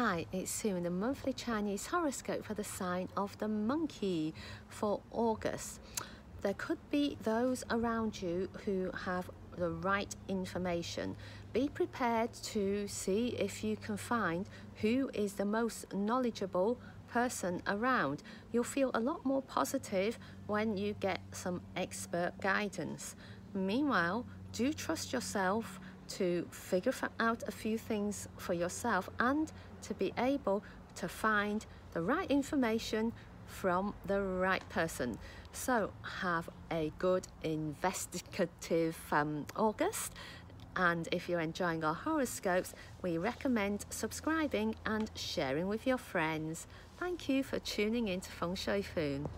Hi, it's Sue in the monthly Chinese horoscope for the sign of the monkey for August. There could be those around you who have the right information. Be prepared to see if you can find who is the most knowledgeable person around. You'll feel a lot more positive when you get some expert guidance. Meanwhile, do trust yourself to figure out a few things for yourself and to be able to find the right information from the right person. So have a good investigative um, August and if you're enjoying our horoscopes, we recommend subscribing and sharing with your friends. Thank you for tuning in to Feng Shui Foon.